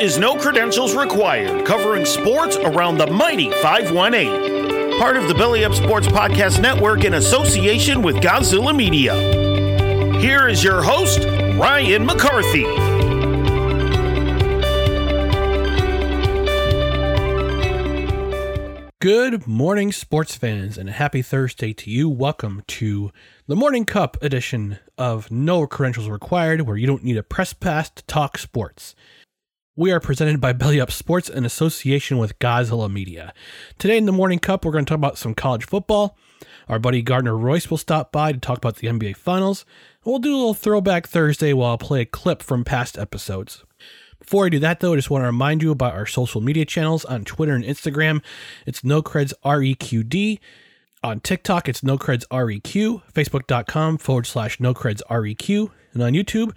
Is No Credentials Required, covering sports around the mighty 518. Part of the Belly Up Sports Podcast Network in association with Godzilla Media. Here is your host, Ryan McCarthy. Good morning, sports fans, and a happy Thursday to you. Welcome to the Morning Cup edition of No Credentials Required, where you don't need a press pass to talk sports. We are presented by Belly Up Sports in association with Godzilla Media. Today in the Morning Cup, we're going to talk about some college football. Our buddy Gardner Royce will stop by to talk about the NBA Finals. We'll do a little throwback Thursday while I'll play a clip from past episodes. Before I do that, though, I just want to remind you about our social media channels on Twitter and Instagram. It's NoCreds REQD. On TikTok, it's NoCreds REQ. Facebook.com forward slash NoCreds REQ. And on YouTube,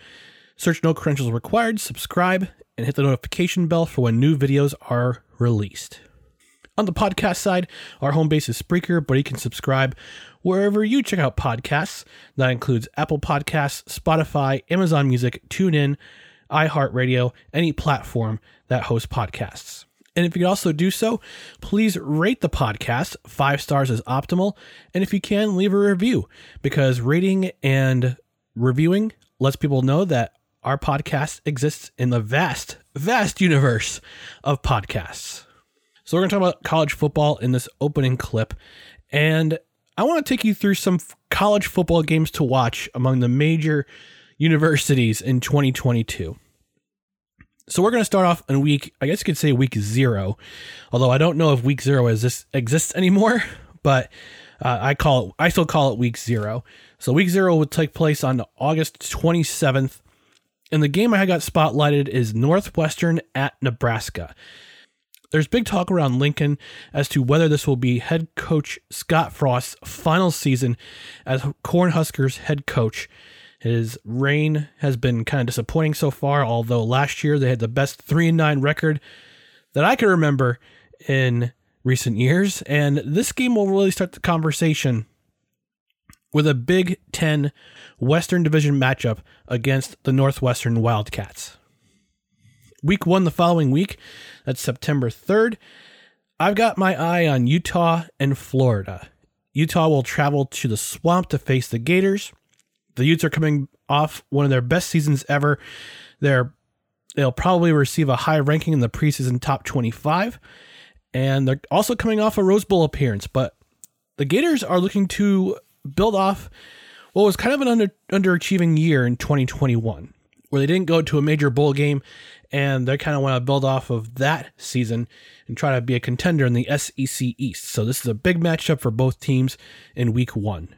search No Credentials Required, subscribe, and hit the notification bell for when new videos are released. On the podcast side, our home base is Spreaker, but you can subscribe wherever you check out podcasts. That includes Apple Podcasts, Spotify, Amazon Music, TuneIn, iHeartRadio, any platform that hosts podcasts. And if you could also do so, please rate the podcast. Five stars is optimal. And if you can, leave a review because rating and reviewing lets people know that our podcast exists in the vast, vast universe of podcasts. So we're going to talk about college football in this opening clip. And I want to take you through some college football games to watch among the major universities in 2022. So we're going to start off in week, I guess you could say week zero, although I don't know if week zero is this exists anymore, but uh, I call it, I still call it week zero. So week zero would take place on August 27th. And the game I got spotlighted is Northwestern at Nebraska. There's big talk around Lincoln as to whether this will be head coach Scott Frost's final season as Cornhuskers head coach. His reign has been kind of disappointing so far, although last year they had the best 3 and 9 record that I can remember in recent years. And this game will really start the conversation with a Big Ten Western Division matchup against the Northwestern Wildcats. Week one, the following week, that's September 3rd, I've got my eye on Utah and Florida. Utah will travel to the swamp to face the Gators. The Utes are coming off one of their best seasons ever. They're they'll probably receive a high ranking in the preseason top 25 and they're also coming off a Rose Bowl appearance, but the Gators are looking to build off what was kind of an under, underachieving year in 2021. where they didn't go to a major bowl game and they kind of want to build off of that season and try to be a contender in the SEC East. So this is a big matchup for both teams in week one.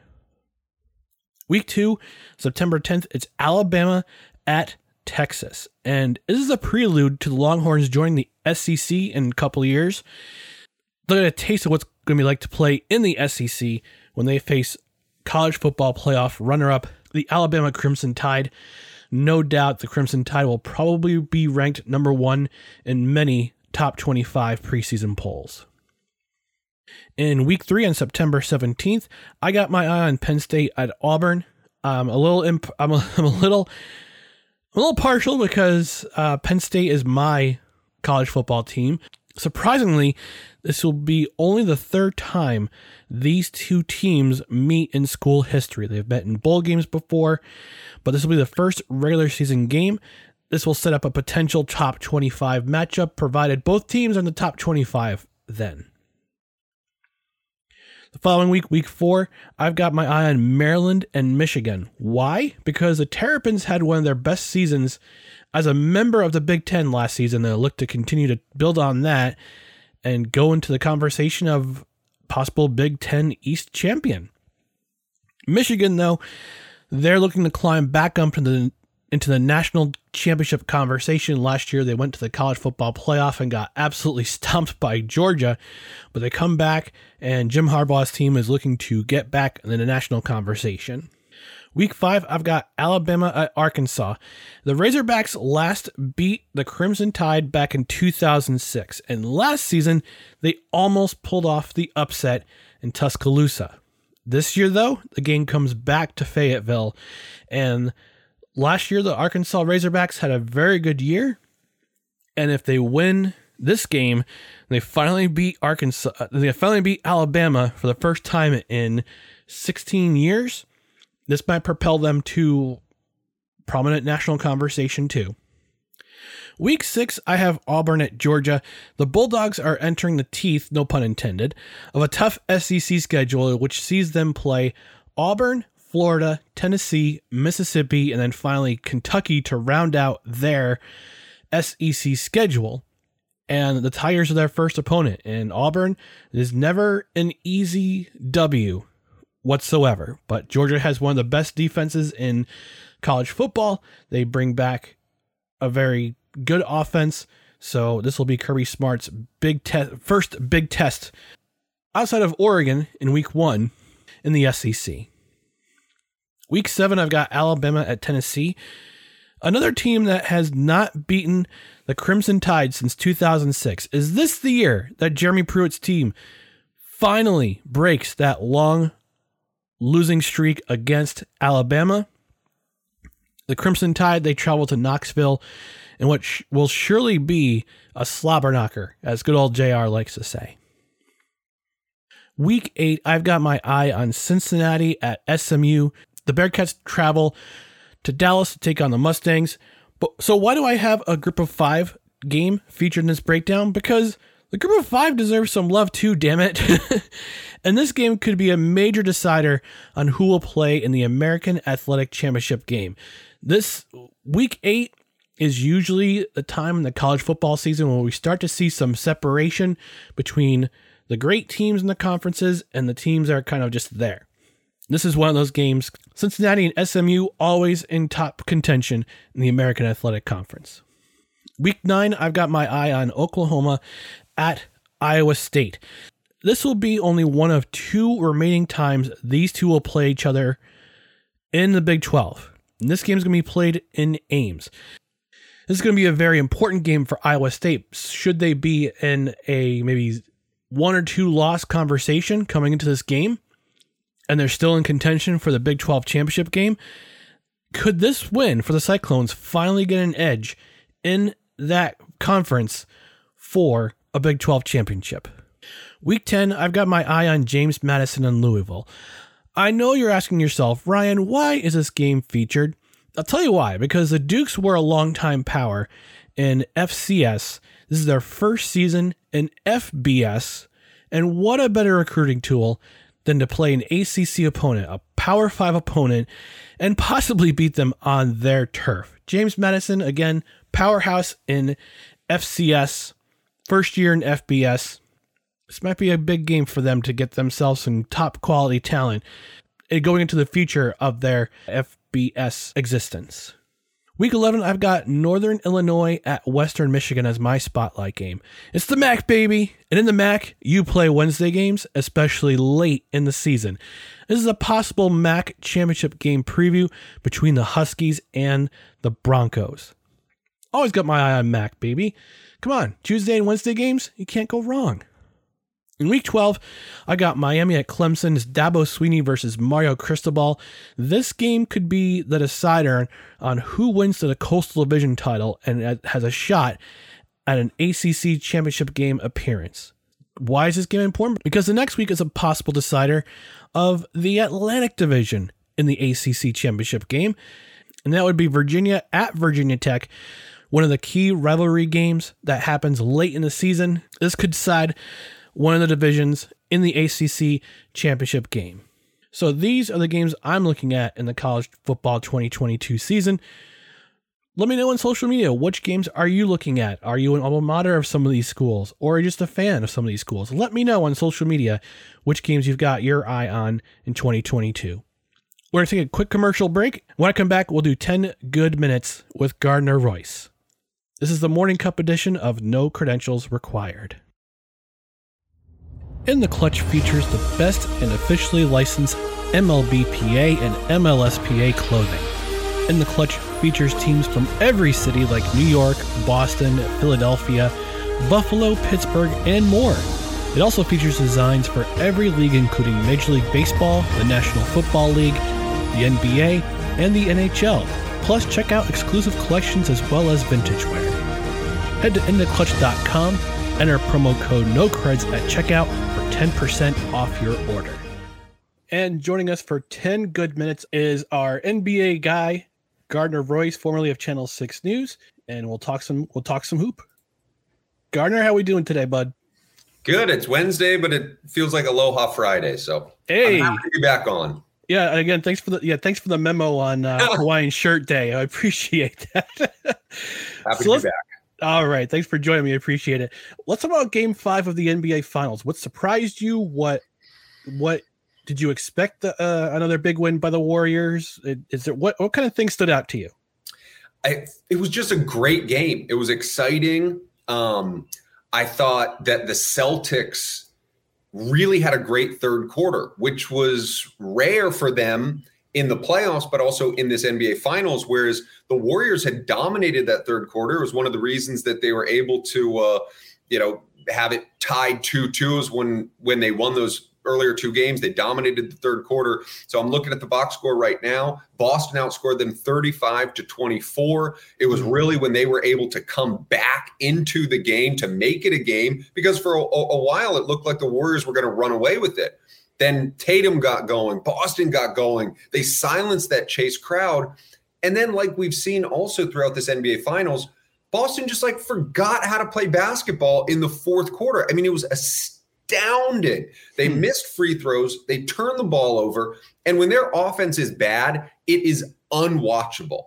Week two, September 10th, it's Alabama at Texas. And this is a prelude to the Longhorns joining the SEC in a couple years. Look at a taste of what's going to be like to play in the SEC when they face college football playoff runner up, the Alabama Crimson Tide. No doubt the Crimson Tide will probably be ranked number one in many top 25 preseason polls. In week three on September 17th, I got my eye on Penn State at Auburn. I'm a little, imp- I'm, a, I'm a little, I'm a little partial because uh, Penn State is my college football team. Surprisingly, this will be only the third time these two teams meet in school history. They've met in bowl games before, but this will be the first regular season game. This will set up a potential top 25 matchup, provided both teams are in the top 25 then. The following week, week four, I've got my eye on Maryland and Michigan. Why? Because the Terrapins had one of their best seasons as a member of the Big Ten last season. They'll look to continue to build on that and go into the conversation of possible Big Ten East champion. Michigan, though, they're looking to climb back up into the into the national championship conversation. Last year, they went to the college football playoff and got absolutely stomped by Georgia, but they come back, and Jim Harbaugh's team is looking to get back in the national conversation. Week five, I've got Alabama at Arkansas. The Razorbacks last beat the Crimson Tide back in 2006, and last season they almost pulled off the upset in Tuscaloosa. This year, though, the game comes back to Fayetteville, and last year the Arkansas Razorbacks had a very good year, and if they win this game, they finally beat Arkansas. Uh, they finally beat Alabama for the first time in 16 years this might propel them to prominent national conversation too. Week six, I have Auburn at Georgia. The Bulldogs are entering the teeth, no pun intended, of a tough SEC schedule, which sees them play Auburn, Florida, Tennessee, Mississippi, and then finally Kentucky to round out their SEC schedule. And the Tigers are their first opponent. And Auburn is never an easy W whatsoever. But Georgia has one of the best defenses in college football. They bring back a very good offense. So this will be Kirby Smart's big first big test outside of Oregon in week one in the SEC. Week seven, I've got Alabama at Tennessee. Another team that has not beaten the Crimson Tide since 2006. Is this the year that Jeremy Pruitt's team finally breaks that long losing streak against Alabama. The Crimson Tide, they travel to Knoxville in what sh- will surely be a slobber knocker, as good old JR likes to say. Week eight, I've got my eye on Cincinnati at SMU. The Bearcats travel to Dallas to take on the Mustangs. But so why do I have a group of five game featured in this breakdown? Because the group of five deserves some love too, damn it. and this game could be a major decider on who will play in the American Athletic Championship game. This week eight is usually the time in the college football season where we start to see some separation between the great teams in the conferences and the teams that are kind of just there. This is one of those games. Cincinnati and SMU always in top contention in the American Athletic Conference. Week nine, I've got my eye on Oklahoma at Iowa State. This will be only one of two remaining times these two will play each other in the Big 12. And this game is going to be played in Ames. This is going to be a very important game for Iowa State. Should they be in a maybe one or two loss conversation coming into this game, and they're still in contention for the Big 12 championship game, could this win for the Cyclones finally get an edge in that conference for a Big 12 championship. Week 10, I've got my eye on James Madison and Louisville. I know you're asking yourself, Ryan, why is this game featured? I'll tell you why. Because the Dukes were a longtime power in FCS. This is their first season in FBS. And what a better recruiting tool than to play an ACC opponent, a Power 5 opponent and possibly beat them on their turf. James Madison, again, powerhouse in FCS, first year in FBS. This might be a big game for them to get themselves some top quality talent going into the future of their FBS existence. Week 11, I've got Northern Illinois at Western Michigan as my spotlight game. It's the MAC, baby. And in the MAC, you play Wednesday games, especially late in the season. This is a possible MAC championship game preview between the Huskies and the Broncos. Always got my eye on MAC, baby. Come on, Tuesday and Wednesday games, you can't go wrong. In week 12, I got Miami at Clemson's Dabo Swinney versus Mario Cristobal. This game could be the decider on who wins the Coastal Division title and has a shot at an ACC championship game appearance. Why is this game important? Because the next week is a possible decider of the Atlantic Division in the ACC championship game, and that would be Virginia at Virginia Tech. One of the key rivalry games that happens late in the season. This could decide one of the divisions in the ACC championship game. So these are the games I'm looking at in the college football 2022 season. Let me know on social media which games are you looking at? Are you an alma mater of some of these schools or just a fan of some of these schools? Let me know on social media which games you've got your eye on in 2022. We're going to take a quick commercial break. When I come back, we'll do 10 good minutes with Gardner Royce. This is the Morning Cup edition of No Credentials Required. In the Clutch features the best and officially licensed MLBPA and MLSPA clothing. In the Clutch features teams from every city like New York, Boston, Philadelphia, Buffalo, Pittsburgh, and more. It also features designs for every league, including Major League Baseball, the National Football League, the NBA, and the NHL. Plus, check out exclusive collections as well as vintage wear. Head to InTheClutch.com, enter promo code NOCREDS at checkout for 10% off your order. And joining us for 10 good minutes is our NBA guy, Gardner Royce, formerly of Channel 6 News, and we'll talk some we'll talk some hoop. Gardner, how we doing today, bud? Good. It's Wednesday, but it feels like Aloha Friday, so hey, I'm happy to be back on. Yeah, again, thanks for the yeah, thanks for the memo on uh, Hawaiian Shirt Day. I appreciate that. happy so to be back. All right. Thanks for joining me. I appreciate it. Let's talk about game five of the NBA finals. What surprised you? What what did you expect the, uh, another big win by the Warriors? Is there what what kind of thing stood out to you? I, it was just a great game. It was exciting. Um, I thought that the Celtics really had a great third quarter, which was rare for them in the playoffs, but also in this NBA Finals. Whereas the Warriors had dominated that third quarter. It was one of the reasons that they were able to, uh, you know, have it tied two twos when when they won those earlier two games. They dominated the third quarter. So I'm looking at the box score right now. Boston outscored them 35 to 24. It was really when they were able to come back into the game to make it a game because for a, a while it looked like the Warriors were going to run away with it. Then Tatum got going, Boston got going. They silenced that chase crowd. And then, like we've seen also throughout this NBA Finals, Boston just like forgot how to play basketball in the fourth quarter. I mean, it was astounding. They hmm. missed free throws, they turned the ball over. And when their offense is bad, it is unwatchable.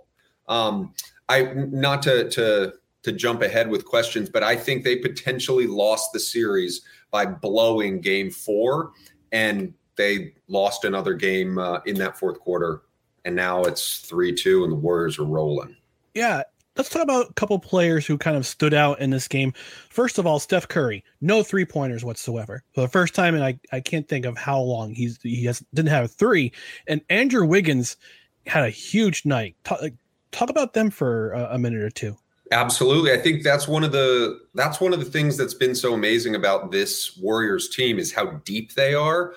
Um, I not to to to jump ahead with questions, but I think they potentially lost the series by blowing game four and they lost another game uh, in that fourth quarter, and now it's three two, and the Warriors are rolling. Yeah, let's talk about a couple players who kind of stood out in this game. First of all, Steph Curry, no three pointers whatsoever for the first time, and I, I can't think of how long he's he has didn't have a three. And Andrew Wiggins had a huge night. Talk, talk about them for a, a minute or two. Absolutely. I think that's one of the that's one of the things that's been so amazing about this Warriors team is how deep they are.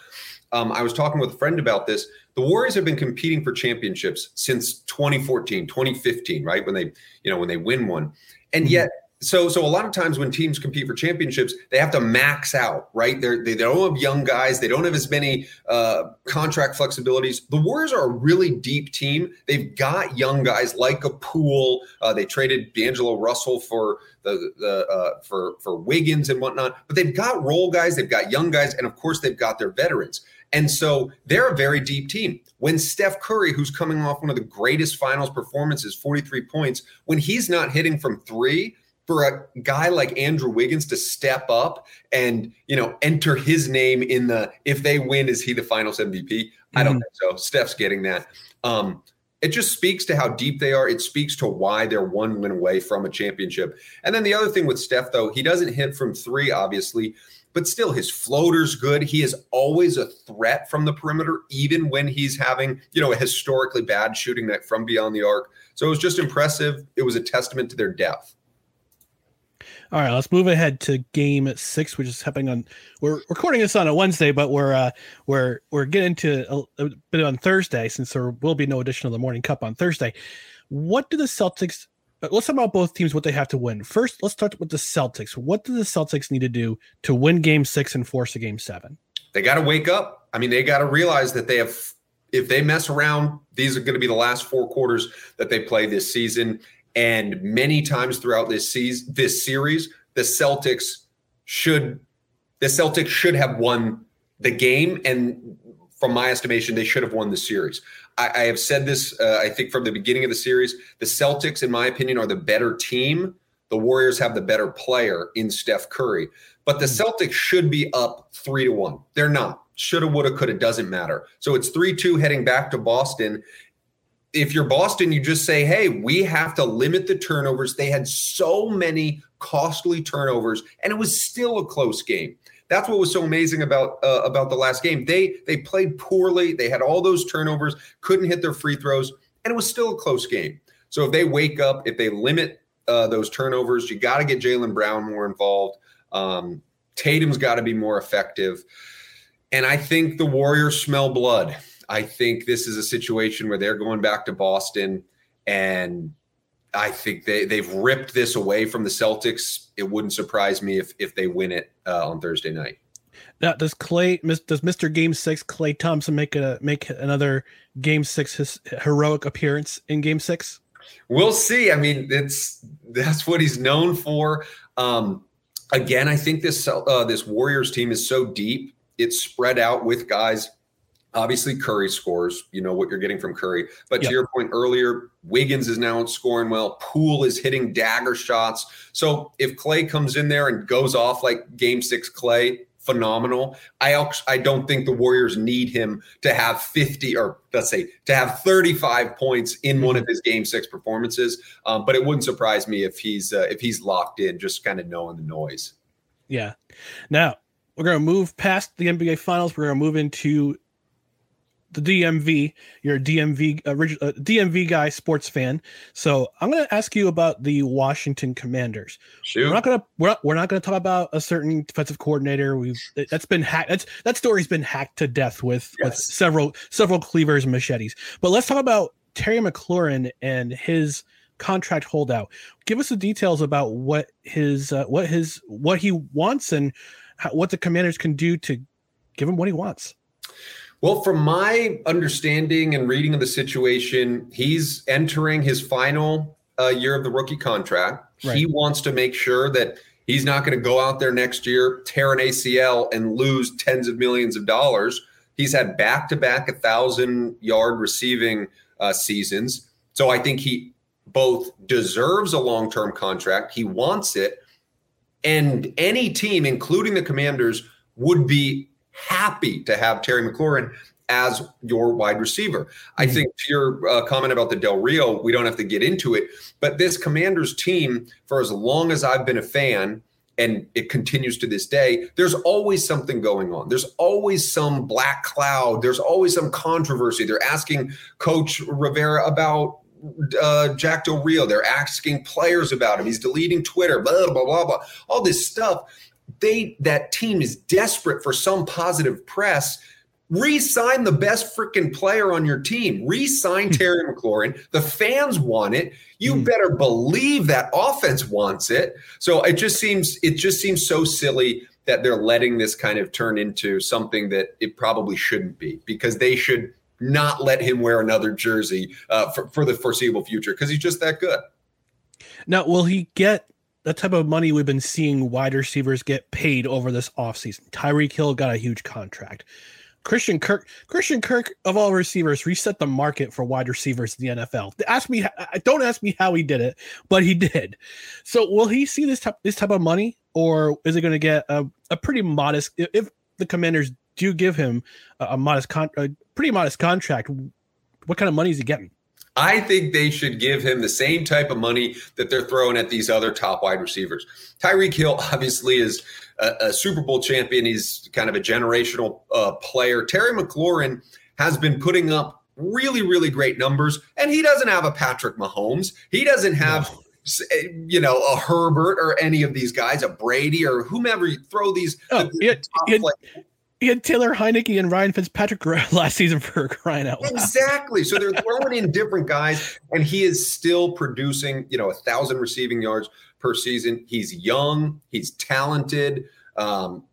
Um, I was talking with a friend about this. The Warriors have been competing for championships since 2014, 2015, right? When they, you know, when they win one. And mm-hmm. yet so so a lot of times when teams compete for championships they have to max out right? They're, they don't have young guys. They don't have as many uh, contract flexibilities. The warriors are a really deep team. They've got young guys like a Poole uh, they traded d'angelo russell for the, the uh, for for wiggins and whatnot but they've got role guys they've got young guys and of course they've got their veterans. And so they're a very deep team. When Steph Curry, who's coming off one of the greatest finals performances, 43 points, when he's not hitting from three, for a guy like Andrew Wiggins to step up and you know enter his name in the if they win is he the finals MVP? Mm-hmm. I don't mm-hmm. think so. Steph's getting that. Um, it just speaks to how deep they are. It speaks to why they're one win away from a championship. And then the other thing with Steph, though, he doesn't hit from three, obviously, but still his floater's good. He is always a threat from the perimeter, even when he's having, you know, a historically bad shooting night from beyond the arc. So it was just impressive. It was a testament to their depth. All right, let's move ahead to game six, which is happening on. We're recording this on a Wednesday, but we're uh, we're we're getting to a, a bit on Thursday since there will be no edition of the Morning Cup on Thursday. What do the Celtics? Uh, let's talk about both teams. What they have to win first. Let's start with the Celtics. What do the Celtics need to do to win Game Six and force a Game Seven? They got to wake up. I mean, they got to realize that they have. If they mess around, these are going to be the last four quarters that they play this season and many times throughout this season, this series, the Celtics should the Celtics should have won the game, and from my estimation, they should have won the series. I, I have said this, uh, I think, from the beginning of the series. The Celtics, in my opinion, are the better team. The Warriors have the better player in Steph Curry, but the Celtics should be up three to one. They're not. Shoulda, woulda, coulda, doesn't matter. So it's 3 2 heading back to Boston if you're Boston, you just say, hey, we have to limit the turnovers. They had so many costly turnovers, and it was still a close game. That's what was so amazing about uh, about the last game. They they played poorly. They had all those turnovers, couldn't hit their free throws, and it was still a close game. So if they wake up, if they limit uh, those turnovers, you got to get Jaylen Brown more involved. Um, Tatum's got to be more effective, and I think the Warriors smell blood. I think this is a situation where they're going back to Boston and I think they they've ripped this away from the Celtics. It wouldn't surprise me if if they win it uh, on Thursday night. Now, does Klay does Mister Game Six Klay Thompson make a make another Game Six his heroic appearance in Game Six? We'll see. I mean, it's that's what he's known for. Um, again, I think this uh, this Warriors team is so deep. It's spread out with guys Obviously, Curry scores. You know what you're getting from Curry. But yep. to your point earlier, Wiggins is now scoring well. Poole is hitting dagger shots. So if Klay comes in there and goes off like Game Six Klay, phenomenal. I I don't think the Warriors need him to have 50 or let's say to have 35 points in one of his Game Six performances. Um, but it wouldn't surprise me if he's uh, if he's locked in, just kind of knowing the noise. Yeah. Now we're going to move past the NBA Finals. We're going to move into the DMV. You're a DMV original uh DMV guy, sports fan. So I'm going to ask you about the Washington Commanders. Shoot. We're not going to we're not, we're not going to talk about a certain defensive coordinator. We've that's been hacked. That's that story's been hacked to death with, yes. with several several cleavers and machetes. But let's talk about Terry McLaurin and his contract holdout. Give us the details about what his uh, what his what he wants and how, what the Commanders can do to give him what he wants. Well, from my understanding and reading of the situation, he's entering his final uh, year of the rookie contract. Right. He wants to make sure that he's not going to go out there next year, tear an ACL, and lose tens of millions of dollars. He's had back to back a thousand yard receiving uh, seasons. So I think he both deserves a long term contract, he wants it. And any team, including the Commanders, would be happy to have Terry McLaurin as your wide receiver. I mm-hmm. think to your uh, comment about the Del Rio, we don't have to get into it, but this Commanders team, for as long as I've been a fan, and it continues to this day, there's always something going on. There's always some black cloud. There's always some controversy. They're asking Coach Rivera about uh, Jack Del Rio. They're asking players about him. He's deleting Twitter, blah, blah, blah, blah, all this stuff they that team is desperate for some positive press Re-sign the best freaking player on your team. Re-sign Terry McLaurin. The fans want it. You Mm. better believe that offense wants it. So it just seems it just seems so silly that they're letting this kind of turn into something that it probably shouldn't be because they should not let him wear another jersey uh, for, for the foreseeable future because he's just that good. Now, will he get the type of money we've been seeing wide receivers get paid over this offseason? Tyreek Hill got a huge contract. Christian Kirk, Christian Kirk of all receivers, reset the market for wide receivers in the NFL. Ask me, don't ask me how he did it, but he did. So, will he see this type this type of money, or is it going to get a, a pretty modest? If, the Commanders do give him a, a modest, con, a pretty modest contract, what kind of money is he getting? I think they should give him the same type of money that they're throwing at these other top wide receivers. Tyreek Hill obviously is a, a Super Bowl champion. He's kind of a generational uh, player. Terry McLaurin has been putting up really, really great numbers, and he doesn't have a Patrick Mahomes. He doesn't have. No. You know, a Herbert or any of these guys, a Brady or whomever you throw these. Oh, the, the he, had, he had Taylor Heinicke and Ryan Fitzpatrick last season for crying out loud. Exactly. So they're throwing in different guys, and he is still producing, you know, a thousand receiving yards per season. He's young, he's talented, um,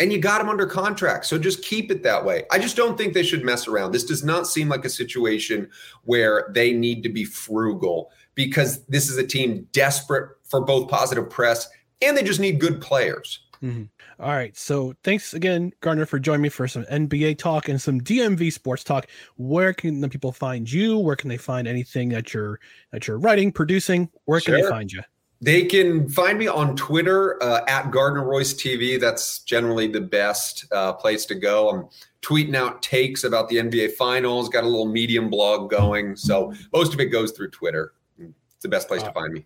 and you got him under contract. So just keep it that way. I just don't think they should mess around. This does not seem like a situation where they need to be frugal because this is a team desperate for both positive press and they just need good players. Mm-hmm. All right. So thanks again, Gardner, for joining me for some NBA talk and some DMV sports talk. Where can the people find you? Where can they find anything that you're that you're writing, producing? Where can sure. they find you? They can find me on Twitter uh, at Gardner Royce TV. That's generally the best uh, place to go. I'm tweeting out takes about the NBA Finals. Got a little Medium blog going, so most of it goes through Twitter. It's the best place uh, to find me.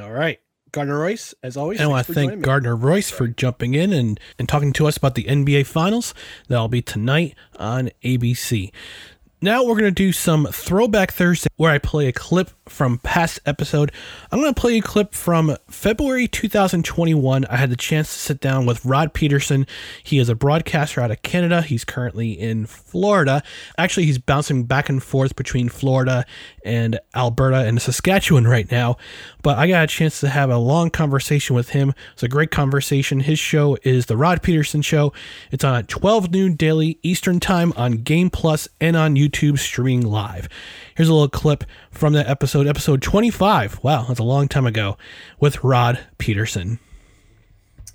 All right. Gardner Royce, as always. And I want to thank Gardner Royce for jumping in and, and talking to us about the NBA Finals. That'll be tonight on ABC. Now we're going to do some Throwback Thursday where I play a clip from past episode. I'm going to play a clip from February 2021. I had the chance to sit down with Rod Pedersen. He is a broadcaster out of Canada. He's currently in Florida. Actually, he's bouncing back and forth between Florida and Alberta and Saskatchewan right now. But I got a chance to have a long conversation with him. It's a great conversation. His show is The Rod Pedersen Show. It's on at 12 noon daily Eastern Time on Game Plus and on YouTube streaming live. Here's a little clip from that episode, episode 25. Wow, that's a long time ago, with Rod Pedersen.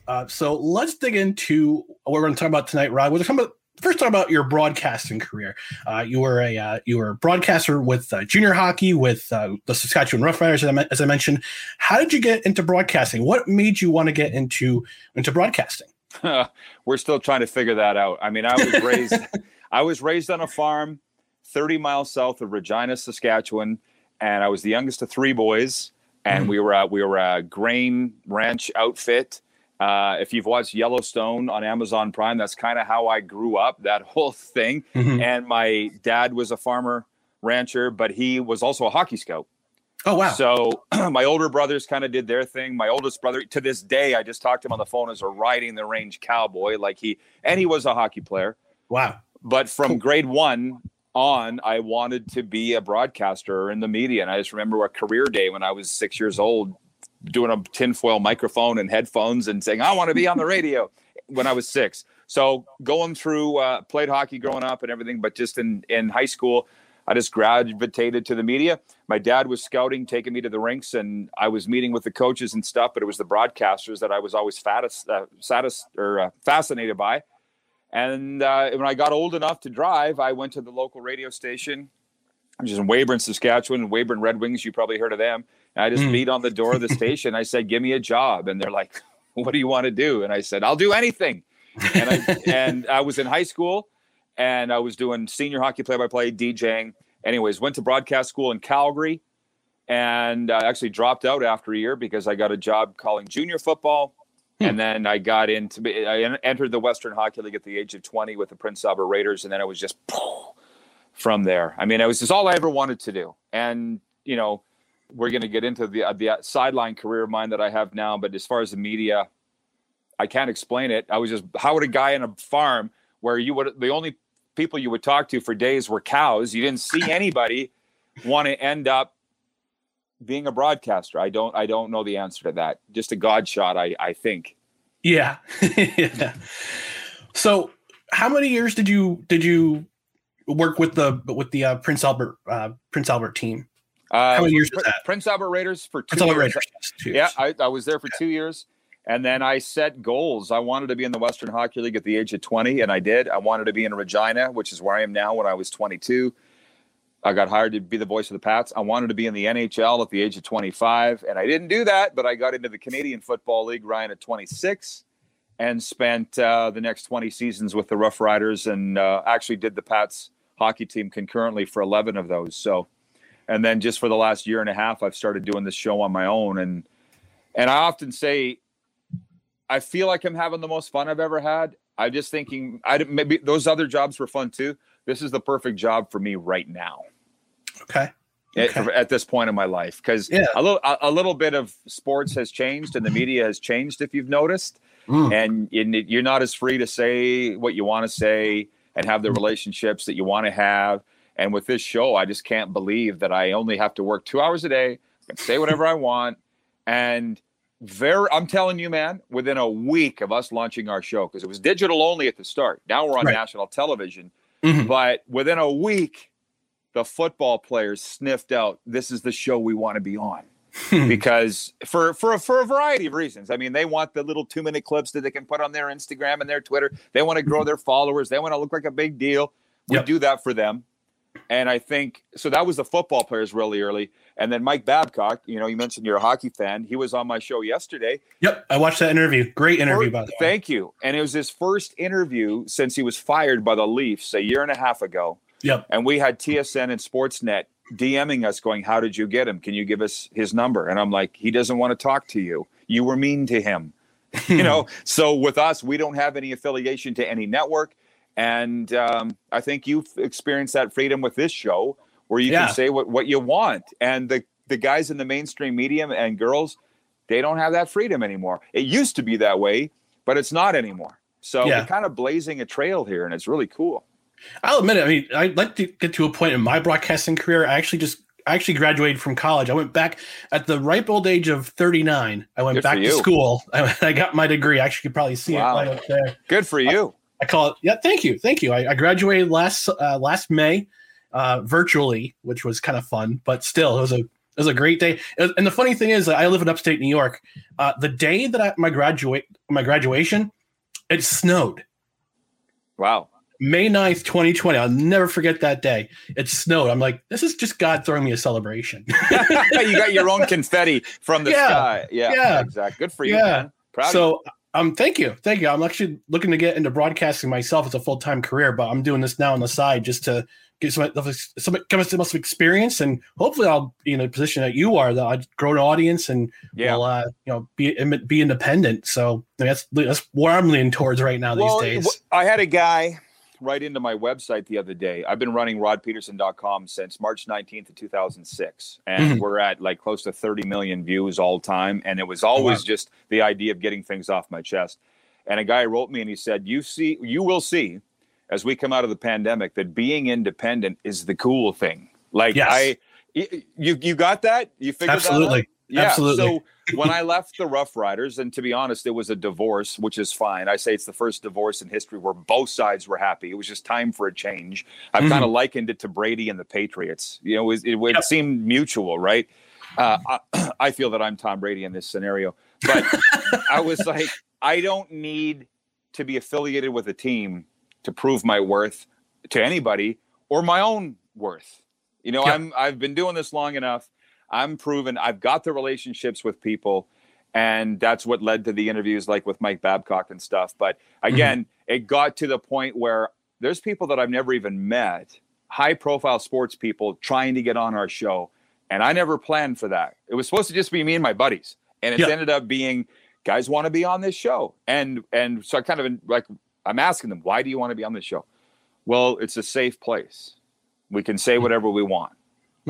Uh, so let's dig into what we're going to talk about tonight, Rod. We're talking about first talk about your broadcasting career. Uh, you were a uh, you were a broadcaster with uh, junior hockey with uh, the Saskatchewan Roughriders, as I, as I mentioned. How did you get into broadcasting? What made you want to get into into broadcasting? we're still trying to figure that out. I mean, I was raised I was raised on a farm 30 miles south of Regina, Saskatchewan, and I was the youngest of three boys. And mm. we were a, we were a grain ranch outfit. Uh, if you've watched Yellowstone on Amazon Prime, that's kind of how I grew up. That whole thing. Mm-hmm. And my dad was a farmer rancher, but he was also a hockey scout. Oh wow! So my older brothers kind of did their thing. My oldest brother, to this day, I just talked to him on the phone as a riding the range cowboy. Like he, and he was a hockey player. Wow! But from cool. grade one on, I wanted to be a broadcaster in the media. And I just remember a career day when I was six years old, doing a tinfoil microphone and headphones and saying, I want to be on the radio when I was six. So going through, uh, played hockey growing up and everything, but just in, in high school, I just gravitated to the media. My dad was scouting, taking me to the rinks, and I was meeting with the coaches and stuff. But it was the broadcasters that I was always fattest, uh, or uh, fascinated by. And uh, when I got old enough to drive, I went to the local radio station, which is in Weyburn, Saskatchewan. Weyburn Red Wings, you probably heard of them. And I just mm. beat on the door of the station. I said, "Give me a job," and they're like, "What do you want to do?" And I said, "I'll do anything." And I and I was in high school, and I was doing senior hockey play-by-play, DJing. Anyways, went to broadcast school in Calgary, and I actually dropped out after a year because I got a job calling junior football. And then I got into, I entered the Western Hockey League at the age of 20 with the Prince Albert Raiders. And then it was just from there. I mean, it was just all I ever wanted to do. And, you know, we're going to get into the, uh, the sideline career of mine that I have now. But as far as the media, I can't explain it. I was just, how would a guy in a farm where you would, the only people you would talk to for days were cows. You didn't see anybody want to end up being a broadcaster. I don't I don't know the answer to that. Just a god shot, I I think. Yeah. yeah. So, how many years did you did you work with the with the uh, Prince Albert uh, Prince Albert team? Uh, How many years Pr- was that? Prince Albert Raiders for two Prince Albert years. Raiders, yes, two yeah. I, I was there for two years. And then I set goals. I wanted to be in the Western Hockey League at the age of 20, and I did. I wanted to be in Regina, which is where I am now when I was 22. I got hired to be the voice of the Pats. I wanted to be in the NHL at the age of 25, and I didn't do that, but I got into the Canadian Football League, Ryan, at 26, and spent uh, the next 20 seasons with the Rough Riders and uh, actually did the Pats hockey team concurrently for 11 of those. So, and then just for the last year and a half, I've started doing this show on my own. And, and I often say, I feel like I'm having the most fun I've ever had. I'm just thinking, I maybe those other jobs were fun too. This is the perfect job for me right now Okay. at, Okay. at this point in my life because Yeah. a little a, a little bit of sports has changed and the media has changed if you've noticed Mm. and you- you're not as free to say what you want to say and have the relationships that you want to have and with this show i just can't believe that i only have to work two hours a day I can say whatever i want and very i'm telling you man within a week of us launching our show because it was digital only at the start now we're on Right. national television Mhm. but within a week the football players sniffed out this is the show we want to be on because for for for a variety of reasons. I mean, they want the little two minute clips that they can put on their Instagram and their Twitter. They want to grow their followers. They want to look like a big deal. We Yep. do that for them. And I think so. That was the football players really early, and then Mike Babcock. You know, you mentioned you're a hockey fan. He was on my show yesterday. Yep. I watched that interview. Great interview, by the way. Thank you. And it was his first interview since he was fired by the Leafs a year and a half ago. Yep. And we had TSN and Sportsnet DMing us going, How did you get him? Can you give us his number? And I'm like, He doesn't want to talk to you. You were mean to him. you know, so with us, we don't have any affiliation to any network. And um, I think you've experienced that freedom with this show where you Yeah. can say what, what you want. And the, the guys in the mainstream media and girls, they don't have that freedom anymore. It used to be that way, but it's not anymore. So Yeah. we're kind of blazing a trail here, and it's really cool. I'll admit it. I mean, I'd like to get to a point in my broadcasting career. I actually just I actually graduated from college. I went back at the ripe old age of 39. I went Good back to school. I, I got my degree. I actually could probably see Wow. it right up there. Good for you. I call it. Yeah, thank you, thank you. I, I graduated last uh, last May, uh, virtually, which was kind of fun, but still, it was a it was a great day. And and the funny thing is, I live in upstate New York. Uh, the day that I, my graduate my graduation, it snowed. Wow. May 9th, 2020. I'll never forget that day. It snowed. I'm like, this is just God throwing me a celebration. you got your own confetti from the Yeah. sky. Yeah, Yeah. exactly. Good for you. Yeah. man. Proud so um thank you. Thank you. I'm actually looking to get into broadcasting myself as a full-time career but i'm doing this now on the side just to get some some some, some experience and hopefully i'll be in a position that you are that i grow an audience and Yeah. will uh you know be be independent. So I mean, that's that's where i'm leaning towards right now Well, these days I had a guy write into my website the other day. I've been running rodpedersen.com since March 19th of 2006. And Mhm. we're at like close to 30 million views all time. And it was always wow. just the idea of getting things off my chest. And a guy wrote me and he said, You see, you will see as we come out of the pandemic that being independent is the cool thing. Like Yes. I you you got that? You figured that out? Absolutely. Yeah. Absolutely. So when I left the Rough Riders, and to be honest, it was a divorce, which is fine. I say it's the first divorce in history where both sides were happy. It was just time for a change. I've Mhm. kind of likened it to Brady and the Patriots. You know, it, it, it Yep. seemed mutual, right? Uh, I, I feel that I'm Tom Brady in this scenario, but I was like, I don't need to be affiliated with a team to prove my worth to anybody or my own worth. You know, Yep. I'm I've been doing this long enough. I'm proven I've got the relationships with people, and that's what led to the interviews like with Mike Babcock and stuff. But mm-hmm. again, it got to the point where there's people that I've never even met, high profile sports people trying to get on our show. And I never planned for that. It was supposed to just be me and my buddies. And it's Yeah. ended up being guys want to be on this show. And and so I kind of like I'm asking them, why do you want to be on this show? Well, it's a safe place. We can say mm-hmm. whatever we want.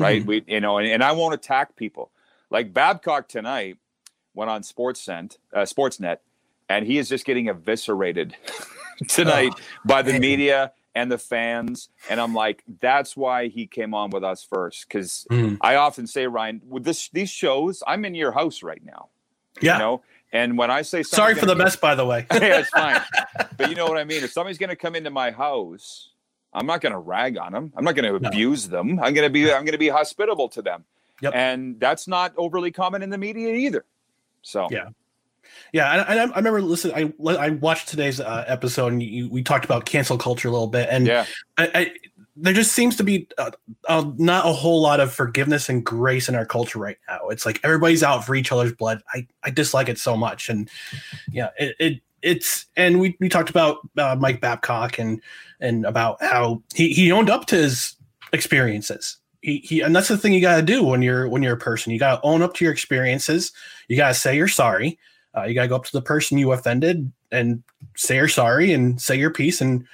Right. We you know, and, and I won't attack people. Like Babcock tonight went on Sportsnet, uh, Sportsnet, and he is just getting eviscerated tonight by the media and the fans. And I'm like, that's why he came on with us first. Because Mhm. I often say, Ryan, with this these shows, I'm in your house right now. Yeah. You know, and when I say Sorry for the mess, by the way. yeah, it's fine. but you know what I mean. If somebody's going to come into my house, I'm not going to rag on them. I'm not going to No. abuse them. I'm going to be I'm going to be hospitable to them. Yep. And that's not overly common in the media either. So Yeah. Yeah, and, I, I remember listening. I I watched today's uh, episode, and you, we talked about cancel culture a little bit, and yeah, I, I, there just seems to be uh, uh, not a whole lot of forgiveness and grace in our culture right now. It's like everybody's out for each other's blood. I, I dislike it so much, and yeah, it, it it's and we, we talked about uh, Mike Babcock and and about how he, he owned up to his experiences. He, he and that's the thing you got to do when you're when you're a person. You got to own up to your experiences. You got to say you're sorry. Uh, you got to go up to the person you offended and say you're sorry and say your piece and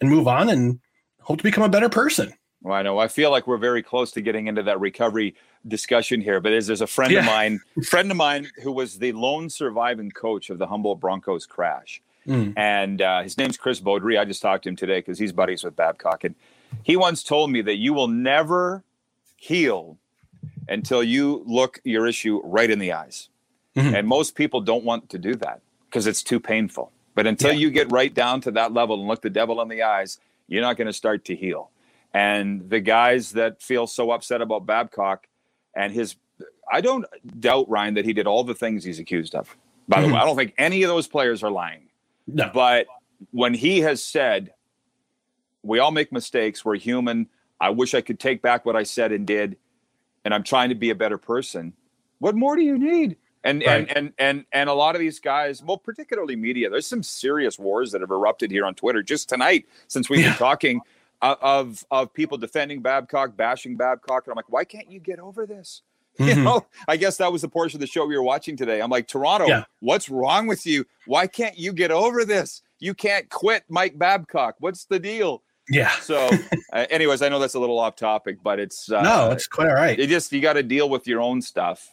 and move on and hope to become a better person. Well, I know. I feel like we're very close to getting into that recovery discussion here. But there's, there's a friend of mine, friend of mine, who was the lone surviving coach of the Humboldt Broncos crash, Mm. and uh, his name's Chris Beaudry. I just talked to him today because he's buddies with Babcock, and he once told me that you will never heal until you look your issue right in the eyes. Mhm. And most people don't want to do that because it's too painful. But until Yeah. you get right down to that level and look the devil in the eyes, you're not going to start to heal. And the guys that feel so upset about Babcock and his, I don't doubt, Ryan, that he did all the things he's accused of. By the way, I mm-hmm. don't think any of those players are lying. No. But when he has said, we all make mistakes, we're human. I wish I could take back what I said and did, and I'm trying to be a better person. What more do you need? And Right. and and and and a lot of these guys, well, particularly media, there's some serious wars that have erupted here on Twitter just tonight since we've Yeah. been talking of of people defending Babcock, bashing Babcock, and I'm like, why can't you get over this? You Mhm. know, I guess that was the portion of the show we were watching today. I'm like, Toronto, Yeah. what's wrong with you? Why can't you get over this? You can't quit Mike Babcock. What's the deal? Yeah. So, uh, anyways, I know that's a little off topic, but it's uh, no, it's quite all right. you just you got to deal with your own stuff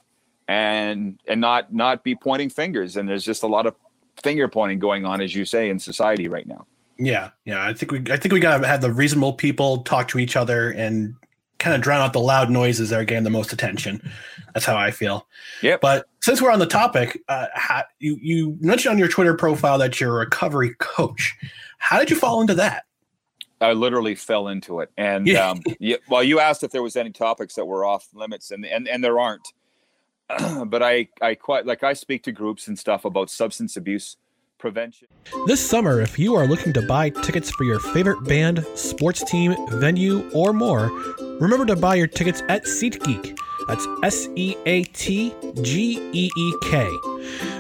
and and not not be pointing fingers. And there's just a lot of finger pointing going on, as you say, in society right now. Yeah, yeah. I think we I think we gotta have the reasonable people talk to each other and kind of drown out the loud noises that are getting the most attention. That's how I feel. Yeah. But since we're on the topic, uh, how, you you mentioned on your Twitter profile that you're a recovery coach. How did you fall into that? I literally fell into it. And Yeah. um, yeah, well, you asked if there was any topics that were off limits, and and and there aren't. but I I quite like I speak to groups and stuff about substance abuse prevention. This summer, if you are looking to buy tickets for your favorite band, sports team, venue, or more, remember to buy your tickets at SeatGeek. That's S E A T G E E K.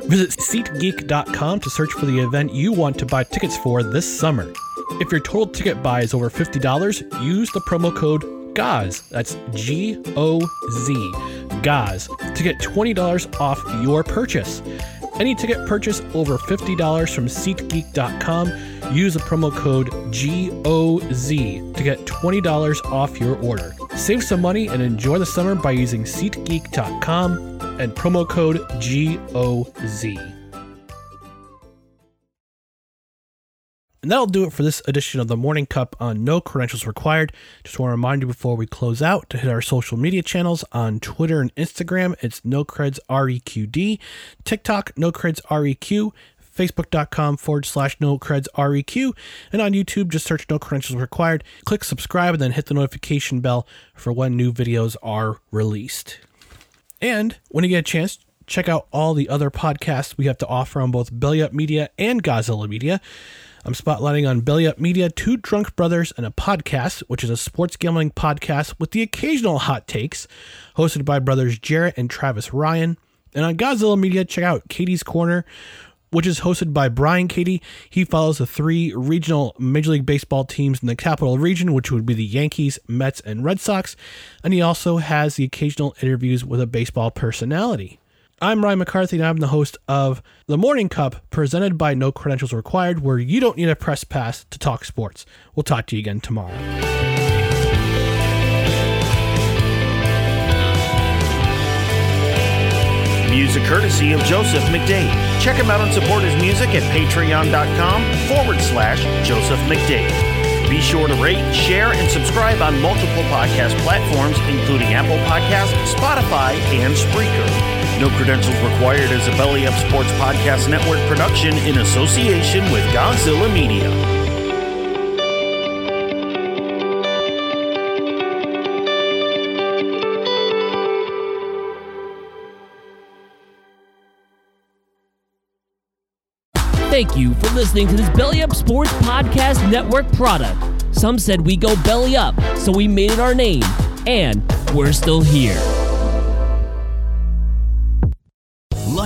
Visit SeatGeek.com to search for the event you want to buy tickets for this summer. If your total ticket buy is over $50, use the promo code GOZ. That's G O Z. GOZ to get $20 off your purchase. Any ticket purchase over $50 from SeatGeek.com, use the promo code GOZ to get $20 off your order. Save some money and enjoy the summer by using SeatGeek.com and promo code GOZ. And that'll do it for this edition of the Morning Cup on No Credentials Required. Just want to remind you before we close out to hit our social media channels on Twitter and Instagram. It's No Creds REQD, TikTok No Creds REQ, Facebook.com forward slash No Creds REQ, and on YouTube just search No Credentials Required. Click subscribe and then hit the notification bell for when new videos are released. And when you get a chance, check out all the other podcasts we have to offer on both Belly Up Media and Godzilla Media. I'm spotlighting on Belly Up Media, Two Drunk Brothers, and a podcast, which is a sports gambling podcast with the occasional hot takes, hosted by brothers Jarrett and Travis Ryan. And on Godzilla Media, check out Katie's Corner, which is hosted by Brian Katie. He follows the three regional Major League Baseball teams in the capital region, which would be the Yankees, Mets, and Red Sox. And he also has the occasional interviews with a baseball personality. I'm Ryan McCarthy, and I'm the host of The Morning Cup, presented by No Credentials Required, where you don't need a press pass to talk sports. We'll talk to you again tomorrow. Music courtesy of Joseph McDade. Check him out and support his music at patreon.com forward slash Joseph McDade. Be sure to rate, share, and subscribe on multiple podcast platforms, including Apple Podcasts, Spotify, and Spreaker. No credentials required as a Belly Up Sports Podcast Network production in association with Godzilla Media. Thank you for listening to this Belly Up Sports Podcast Network product. Some said we go belly up, so we made it our name, and we're still here.